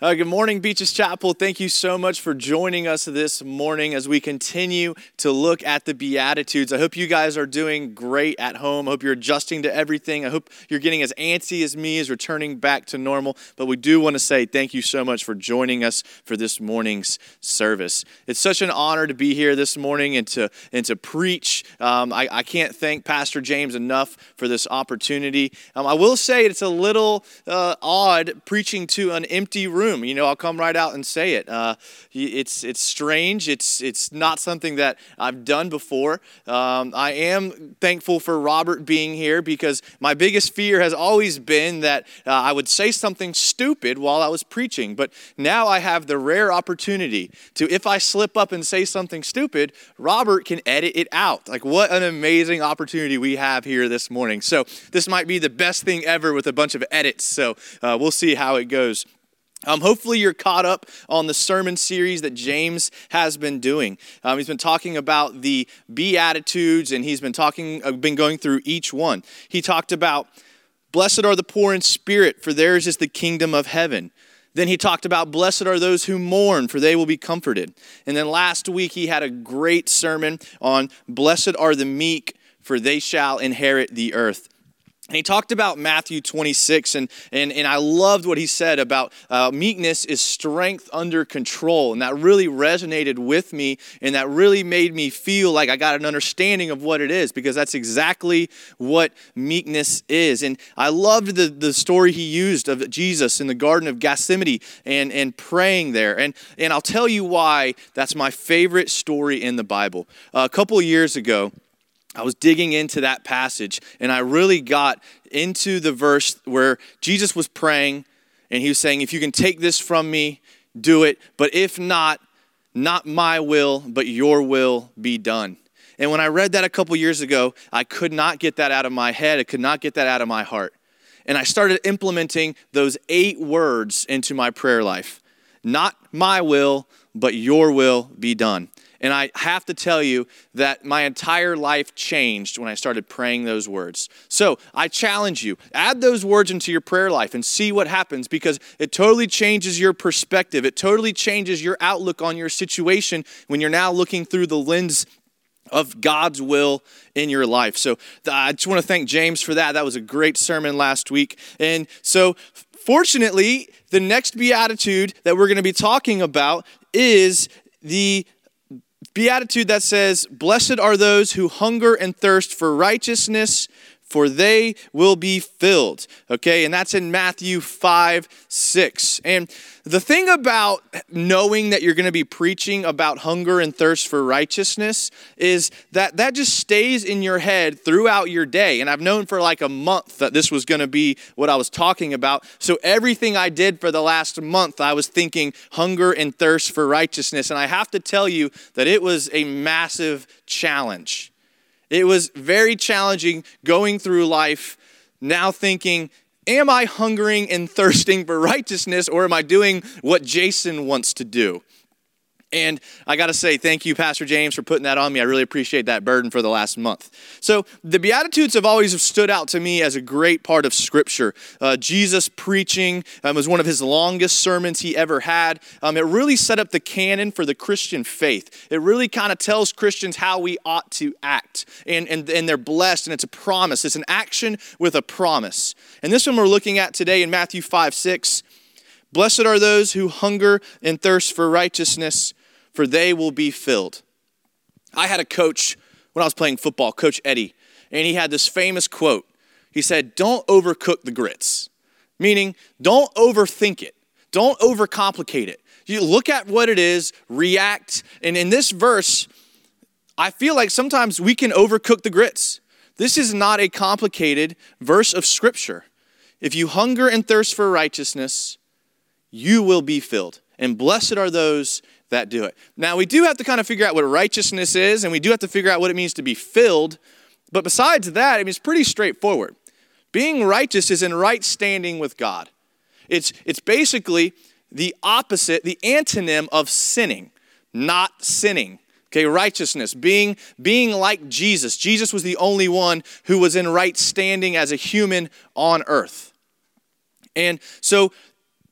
Uh, good morning, Beaches Chapel. Thank you so much for joining us this morning as we continue to look at the Beatitudes. I hope you guys are doing great at home. I hope you're adjusting to everything. I hope you're getting as antsy as me as returning back to normal. But we do want to say thank you so much for joining us for this morning's service. It's such an honor to be here this morning and to, and to preach. Um, I, I, can't thank Pastor James enough for this opportunity. Um, I will say it's a little uh, odd preaching to an empty room room. You know, I'll come right out and say it. Uh, it's it's strange. It's it's not something that I've done before. Um, I am thankful for Robert being here because my biggest fear has always been that uh, I would say something stupid while I was preaching. But now I have the rare opportunity to, if I slip up and say something stupid, Robert can edit it out. Like what an amazing opportunity we have here this morning. So this might be the best thing ever with a bunch of edits. So uh, we'll see how it goes. Um, hopefully, you're caught up on the sermon series that James has been doing. Um, he's been talking about the Beatitudes, and he's been talking, uh, been going through each one. He talked about, "Blessed are the poor in spirit, for theirs is the kingdom of heaven." Then he talked about, "Blessed are those who mourn, for they will be comforted." And then last week he had a great sermon on, "Blessed are the meek, for they shall inherit the earth." And he talked about Matthew 26, and, and, and I loved what he said about uh, meekness is strength under control. And that really resonated with me, and that really made me feel like I got an understanding of what it is, because that's exactly what meekness is. And I loved the, the story he used of Jesus in the Garden of Gethsemane and, and praying there. And, and I'll tell you why that's my favorite story in the Bible. Uh, a couple years ago, I was digging into that passage and I really got into the verse where Jesus was praying and he was saying, If you can take this from me, do it. But if not, not my will, but your will be done. And when I read that a couple years ago, I could not get that out of my head. I could not get that out of my heart. And I started implementing those eight words into my prayer life. Not my will, but your will be done. And I have to tell you that my entire life changed when I started praying those words. So I challenge you, add those words into your prayer life and see what happens because it totally changes your perspective. It totally changes your outlook on your situation when you're now looking through the lens of God's will in your life. So I just want to thank James for that. That was a great sermon last week. And so, fortunately, the next beatitude that we're going to be talking about is the beatitude that says, Blessed are those who hunger and thirst for righteousness, for they will be filled. Okay, and that's in Matthew 5 6. And the thing about knowing that you're going to be preaching about hunger and thirst for righteousness is that that just stays in your head throughout your day. And I've known for like a month that this was going to be what I was talking about. So everything I did for the last month, I was thinking hunger and thirst for righteousness. And I have to tell you that it was a massive challenge. It was very challenging going through life now thinking, am I hungering and thirsting for righteousness or am I doing what Jason wants to do? And I got to say, thank you, Pastor James, for putting that on me. I really appreciate that burden for the last month. So, the Beatitudes have always stood out to me as a great part of Scripture. Uh, Jesus preaching um, was one of his longest sermons he ever had. Um, it really set up the canon for the Christian faith. It really kind of tells Christians how we ought to act. And, and, and they're blessed, and it's a promise. It's an action with a promise. And this one we're looking at today in Matthew 5 6. Blessed are those who hunger and thirst for righteousness for they will be filled. I had a coach when I was playing football, Coach Eddie, and he had this famous quote. He said, Don't overcook the grits, meaning don't overthink it, don't overcomplicate it. You look at what it is, react. And in this verse, I feel like sometimes we can overcook the grits. This is not a complicated verse of scripture. If you hunger and thirst for righteousness, you will be filled. And blessed are those that do it. Now, we do have to kind of figure out what righteousness is, and we do have to figure out what it means to be filled. But besides that, I mean, it's pretty straightforward. Being righteous is in right standing with God. It's, it's basically the opposite, the antonym of sinning, not sinning. Okay, righteousness, being, being like Jesus. Jesus was the only one who was in right standing as a human on earth. And so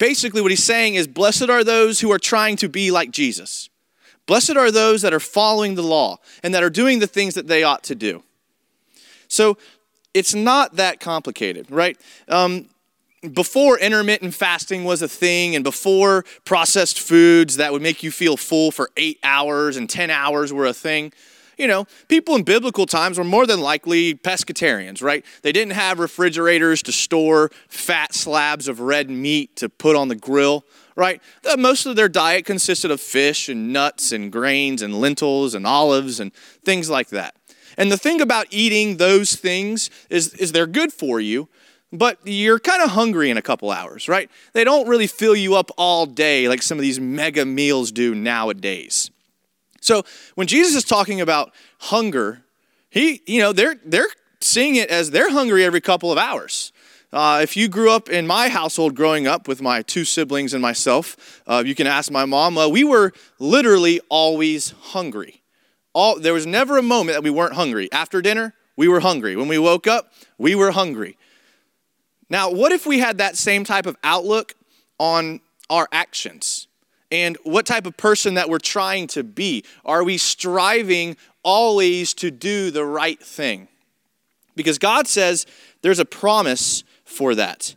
basically, what he's saying is, Blessed are those who are trying to be like Jesus. Blessed are those that are following the law and that are doing the things that they ought to do. So it's not that complicated, right? Um, before intermittent fasting was a thing and before processed foods that would make you feel full for eight hours and 10 hours were a thing, you know, people in biblical times were more than likely pescatarians, right? They didn't have refrigerators to store fat slabs of red meat to put on the grill, right? Uh, most of their diet consisted of fish and nuts and grains and lentils and olives and things like that. And the thing about eating those things is, is they're good for you, but you're kind of hungry in a couple hours, right? They don't really fill you up all day like some of these mega meals do nowadays. So when Jesus is talking about hunger, he, you know, they're they're seeing it as they're hungry every couple of hours. Uh, if you grew up in my household growing up with my two siblings and myself, uh, you can ask my mom. Uh, we were literally always hungry. All, there was never a moment that we weren't hungry. After dinner, we were hungry. When we woke up, we were hungry. Now, what if we had that same type of outlook on our actions and what type of person that we're trying to be? Are we striving always to do the right thing? Because God says there's a promise for that.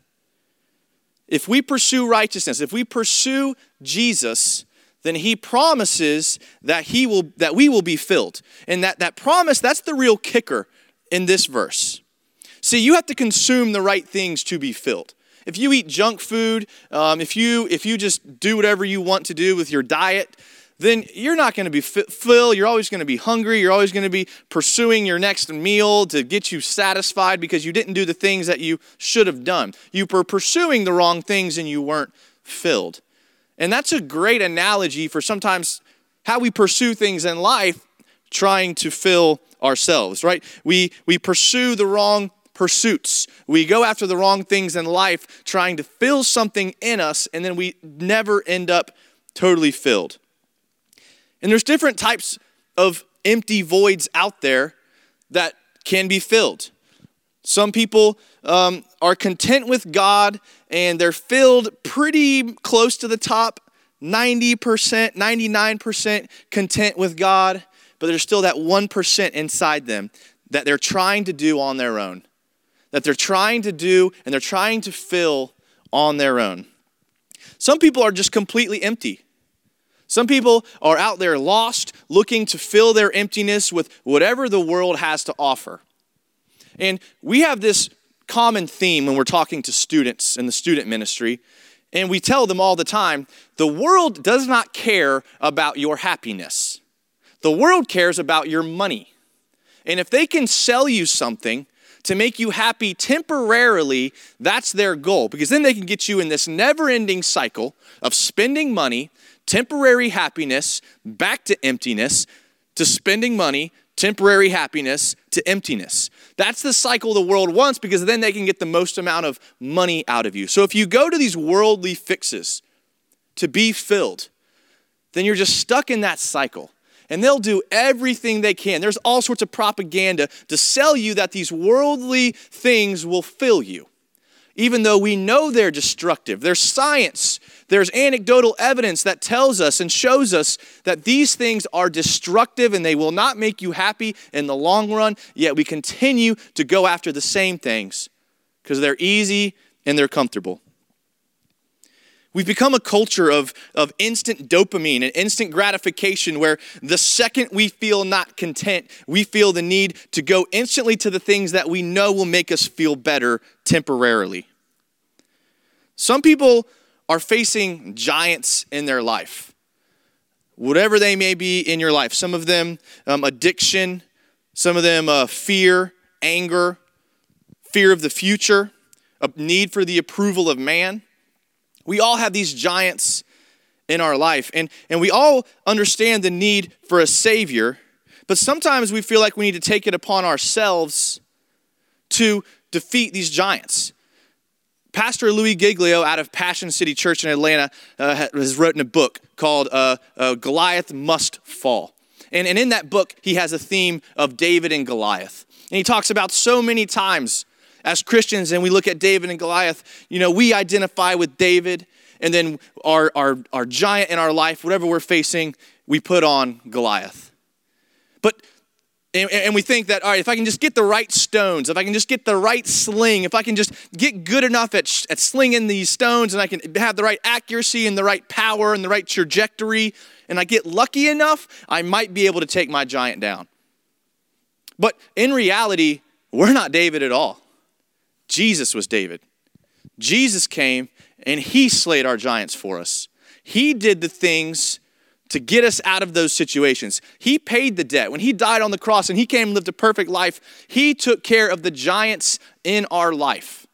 If we pursue righteousness, if we pursue Jesus, then he promises that he will that we will be filled. And that that promise, that's the real kicker in this verse. See, you have to consume the right things to be filled. If you eat junk food, um, if, you, if you just do whatever you want to do with your diet, then you're not going to be full. You're always going to be hungry. You're always going to be pursuing your next meal to get you satisfied because you didn't do the things that you should have done. You were pursuing the wrong things and you weren't filled. And that's a great analogy for sometimes how we pursue things in life trying to fill ourselves, right? We, we pursue the wrong pursuits. We go after the wrong things in life, trying to fill something in us, and then we never end up totally filled. And there's different types of empty voids out there that can be filled. Some people um, are content with God and they're filled pretty close to the top 90%, 99% content with God, but there's still that 1% inside them that they're trying to do on their own that they're trying to do and they're trying to fill on their own. Some people are just completely empty. Some people are out there lost, looking to fill their emptiness with whatever the world has to offer. And we have this common theme when we're talking to students in the student ministry, and we tell them all the time the world does not care about your happiness, the world cares about your money. And if they can sell you something to make you happy temporarily, that's their goal. Because then they can get you in this never ending cycle of spending money, temporary happiness, back to emptiness, to spending money, temporary happiness, to emptiness. That's the cycle the world wants because then they can get the most amount of money out of you. So if you go to these worldly fixes to be filled, then you're just stuck in that cycle and they'll do everything they can. There's all sorts of propaganda to sell you that these worldly things will fill you, even though we know they're destructive. There's science, there's anecdotal evidence that tells us and shows us that these things are destructive and they will not make you happy in the long run, yet we continue to go after the same things because they're easy and they're comfortable. We've become a culture of, of instant dopamine and instant gratification where the second we feel not content, we feel the need to go instantly to the things that we know will make us feel better temporarily. Some people are facing giants in their life, whatever they may be in your life. Some of them um, addiction, some of them uh, fear, anger, fear of the future, a need for the approval of man. We all have these giants in our life, and, and we all understand the need for a Savior, but sometimes we feel like we need to take it upon ourselves to defeat these giants. Pastor Louis Giglio out of Passion City Church in Atlanta uh, has written a book called uh, uh, Goliath Must Fall. And, and in that book, he has a theme of David and Goliath. And he talks about so many times as Christians and we look at David and Goliath, you know, we identify with David and then our, our, our giant in our life, whatever we're facing, we put on Goliath. But and, and, we think that, all right, if I can just get the right stones, if I can just get the right sling, if I can just get good enough at, at slinging these stones and I can have the right accuracy and the right power and the right trajectory, and I get lucky enough, I might be able to take my giant down. But in reality, we're not David at all. Jesus was David. Jesus came and he slayed our giants for us. He did the things to get us out of those situations. He paid the debt. When He died on the cross and He came and lived a perfect life, He took care of the giants in our life.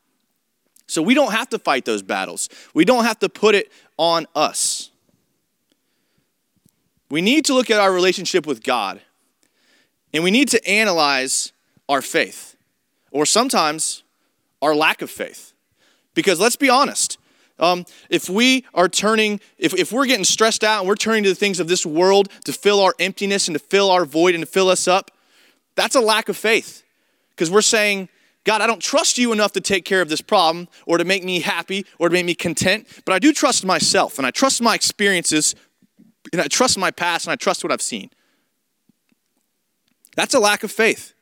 So we don't have to fight those battles, we don't have to put it on us. We need to look at our relationship with God and we need to analyze our faith or sometimes our lack of faith. Because let's be honest, um, if we are turning, if, if we're getting stressed out and we're turning to the things of this world to fill our emptiness and to fill our void and to fill us up, that's a lack of faith. Because we're saying, God, I don't trust you enough to take care of this problem or to make me happy or to make me content, but I do trust myself and I trust my experiences and I trust my past and I trust what I've seen. That's a lack of faith.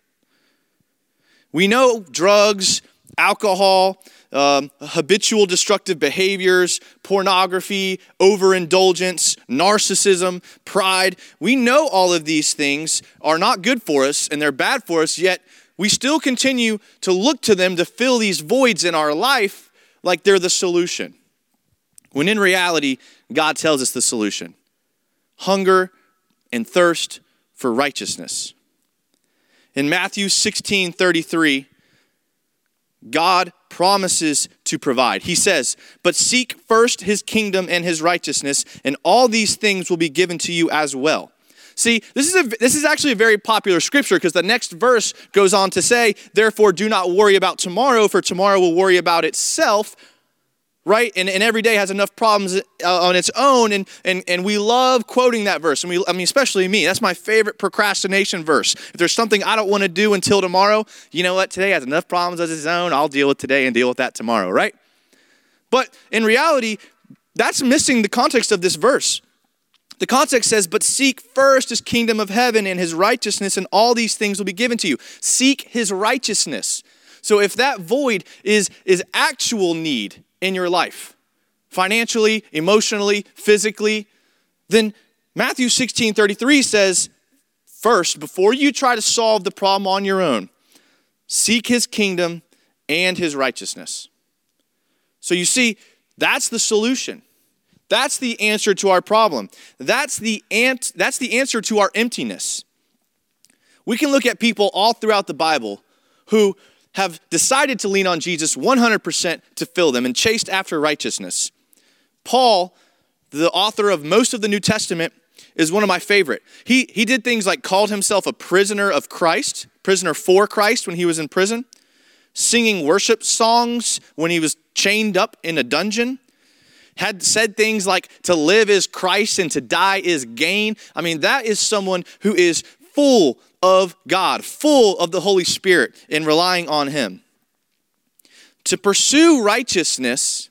We know drugs, alcohol, um, habitual destructive behaviors, pornography, overindulgence, narcissism, pride. We know all of these things are not good for us and they're bad for us, yet we still continue to look to them to fill these voids in our life like they're the solution. When in reality, God tells us the solution hunger and thirst for righteousness. In Matthew 16 33, God promises to provide. He says, But seek first his kingdom and his righteousness, and all these things will be given to you as well. See, this is, a, this is actually a very popular scripture because the next verse goes on to say, Therefore, do not worry about tomorrow, for tomorrow will worry about itself right? And, and every day has enough problems uh, on its own. And, and, and we love quoting that verse. And we, I mean, especially me, that's my favorite procrastination verse. If there's something I don't want to do until tomorrow, you know what? Today has enough problems as its own. I'll deal with today and deal with that tomorrow, right? But in reality, that's missing the context of this verse. The context says, But seek first his kingdom of heaven and his righteousness, and all these things will be given to you. Seek his righteousness. So if that void is, is actual need, in your life, financially, emotionally, physically, then Matthew 16 33 says, First, before you try to solve the problem on your own, seek his kingdom and his righteousness. So you see, that's the solution. That's the answer to our problem. That's the, ant, that's the answer to our emptiness. We can look at people all throughout the Bible who have decided to lean on Jesus 100% to fill them and chased after righteousness. Paul, the author of most of the New Testament, is one of my favorite. He, he did things like called himself a prisoner of Christ, prisoner for Christ when he was in prison, singing worship songs when he was chained up in a dungeon, had said things like to live is Christ and to die is gain. I mean, that is someone who is full of God, full of the Holy Spirit, in relying on Him. To pursue righteousness,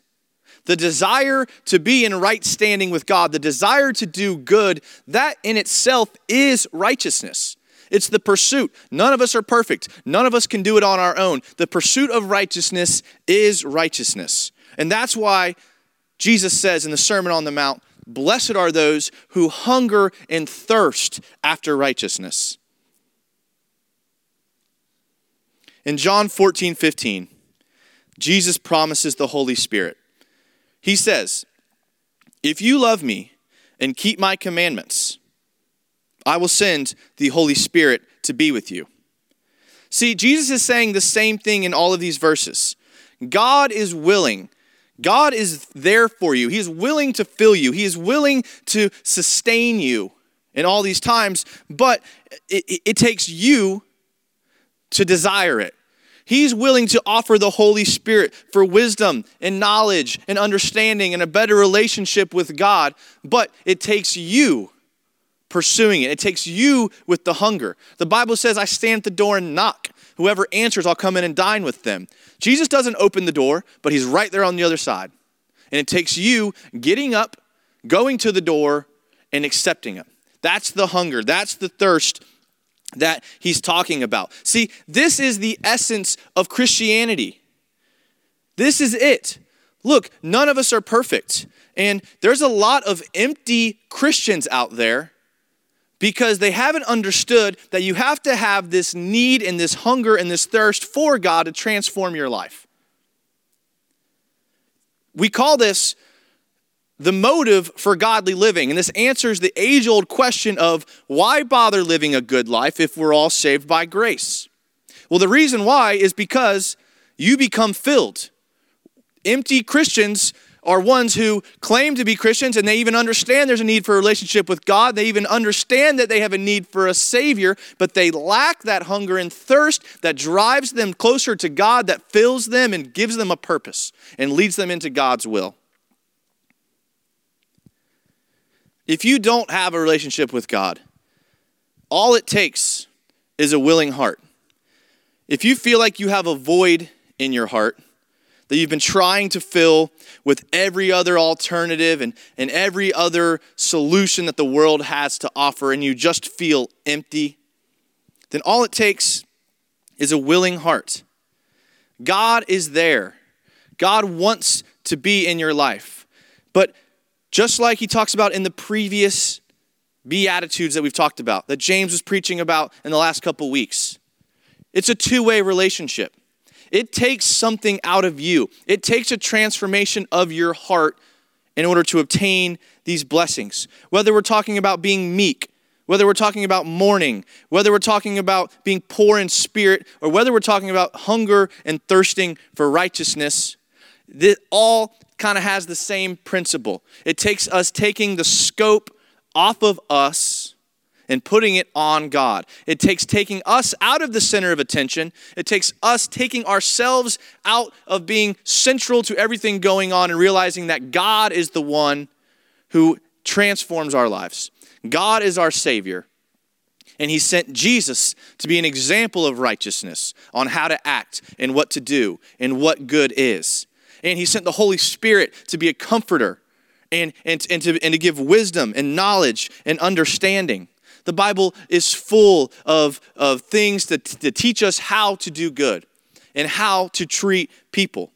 the desire to be in right standing with God, the desire to do good, that in itself is righteousness. It's the pursuit. None of us are perfect. None of us can do it on our own. The pursuit of righteousness is righteousness. And that's why Jesus says in the Sermon on the Mount, Blessed are those who hunger and thirst after righteousness. In John 14, 15, Jesus promises the Holy Spirit. He says, If you love me and keep my commandments, I will send the Holy Spirit to be with you. See, Jesus is saying the same thing in all of these verses. God is willing. God is there for you. He is willing to fill you. He is willing to sustain you in all these times, but it, it, takes you to desire it. He's willing to offer the Holy Spirit for wisdom and knowledge and understanding and a better relationship with God, but it takes you pursuing it. It takes you with the hunger. The Bible says, I stand at the door and knock. Whoever answers, I'll come in and dine with them. Jesus doesn't open the door, but he's right there on the other side. And it takes you getting up, going to the door, and accepting it. That's the hunger. That's the thirst that he's talking about. See, this is the essence of Christianity. This is it. Look, none of us are perfect. And there's a lot of empty Christians out there because they haven't understood that you have to have this need and this hunger and this thirst for God to transform your life. We call this the motive for godly living. And this answers the age old question of why bother living a good life if we're all saved by grace? Well, the reason why is because you become filled. Empty Christians are ones who claim to be Christians and they even understand there's a need for a relationship with God. They even understand that they have a need for a Savior, but they lack that hunger and thirst that drives them closer to God, that fills them and gives them a purpose and leads them into God's will. If you don't have a relationship with God, all it takes is a willing heart. If you feel like you have a void in your heart that you've been trying to fill with every other alternative and, and every other solution that the world has to offer, and you just feel empty, then all it takes is a willing heart. God is there. God wants to be in your life. But just like he talks about in the previous Beatitudes that we've talked about, that James was preaching about in the last couple weeks, it's a two way relationship. It takes something out of you, it takes a transformation of your heart in order to obtain these blessings. Whether we're talking about being meek, whether we're talking about mourning, whether we're talking about being poor in spirit, or whether we're talking about hunger and thirsting for righteousness, that all kind of has the same principle. It takes us taking the scope off of us and putting it on God. It takes taking us out of the center of attention. It takes us taking ourselves out of being central to everything going on and realizing that God is the one who transforms our lives. God is our Savior. And He sent Jesus to be an example of righteousness on how to act and what to do and what good is and he sent the Holy Spirit to be a comforter and, and, and, to, and to give wisdom and knowledge and understanding. The Bible is full of, of things to, to teach us how to do good and how to treat people.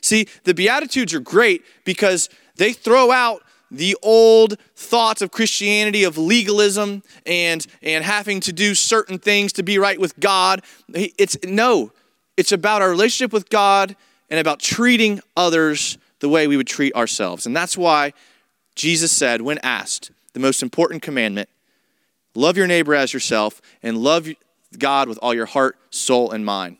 See, the Beatitudes are great because they throw out the old thoughts of Christianity of legalism and, and having to do certain things to be right with God. It's no, it's about our relationship with God and about treating others the way we would treat ourselves. And that's why Jesus said, when asked, the most important commandment love your neighbor as yourself and love God with all your heart, soul, and mind.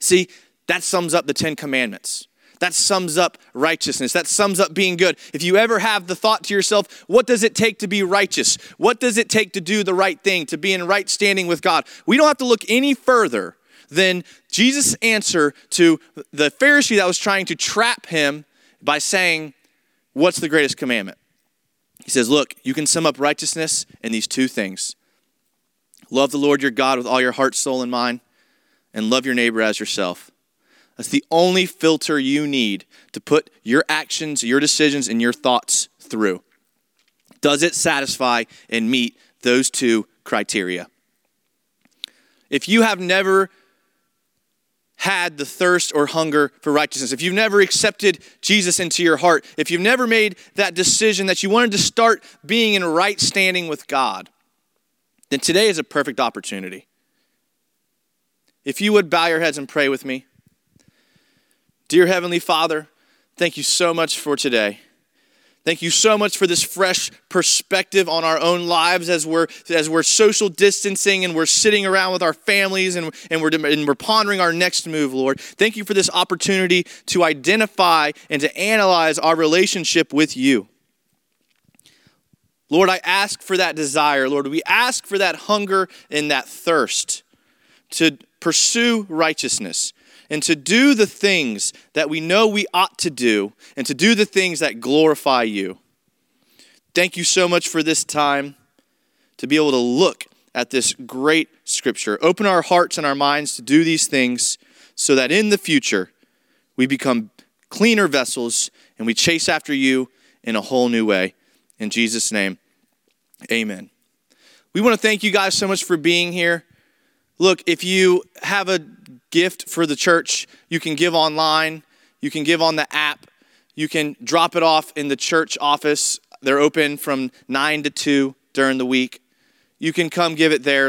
See, that sums up the Ten Commandments. That sums up righteousness. That sums up being good. If you ever have the thought to yourself, what does it take to be righteous? What does it take to do the right thing, to be in right standing with God? We don't have to look any further than Jesus' answer to the Pharisee that was trying to trap him by saying, What's the greatest commandment? He says, Look, you can sum up righteousness in these two things love the Lord your God with all your heart, soul, and mind, and love your neighbor as yourself. That's the only filter you need to put your actions, your decisions, and your thoughts through. Does it satisfy and meet those two criteria? If you have never had the thirst or hunger for righteousness, if you've never accepted Jesus into your heart, if you've never made that decision that you wanted to start being in right standing with God, then today is a perfect opportunity. If you would bow your heads and pray with me. Dear Heavenly Father, thank you so much for today. Thank you so much for this fresh perspective on our own lives as we're, as we're social distancing and we're sitting around with our families and, and, we're, and we're pondering our next move, Lord. Thank you for this opportunity to identify and to analyze our relationship with you. Lord, I ask for that desire. Lord, we ask for that hunger and that thirst to pursue righteousness and to do the things that we know we ought to do and to do the things that glorify you. Thank you so much for this time to be able to look at this great scripture. Open our hearts and our minds to do these things so that in the future we become cleaner vessels and we chase after you in a whole new way. In Jesus' name, amen. We want to thank you guys so much for being here. Look, if you have a gift for the church, you can give online, you can give on the app, you can drop it off in the church office. They're open from 9 to 2 during the week. You can come give it there.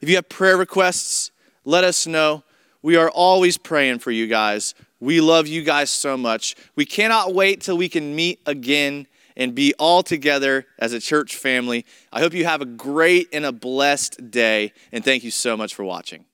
If you have prayer requests, let us know. We are always praying for you guys. We love you guys so much. We cannot wait till we can meet again and be all together as a church family. I hope you have a great and a blessed day, and thank you so much for watching.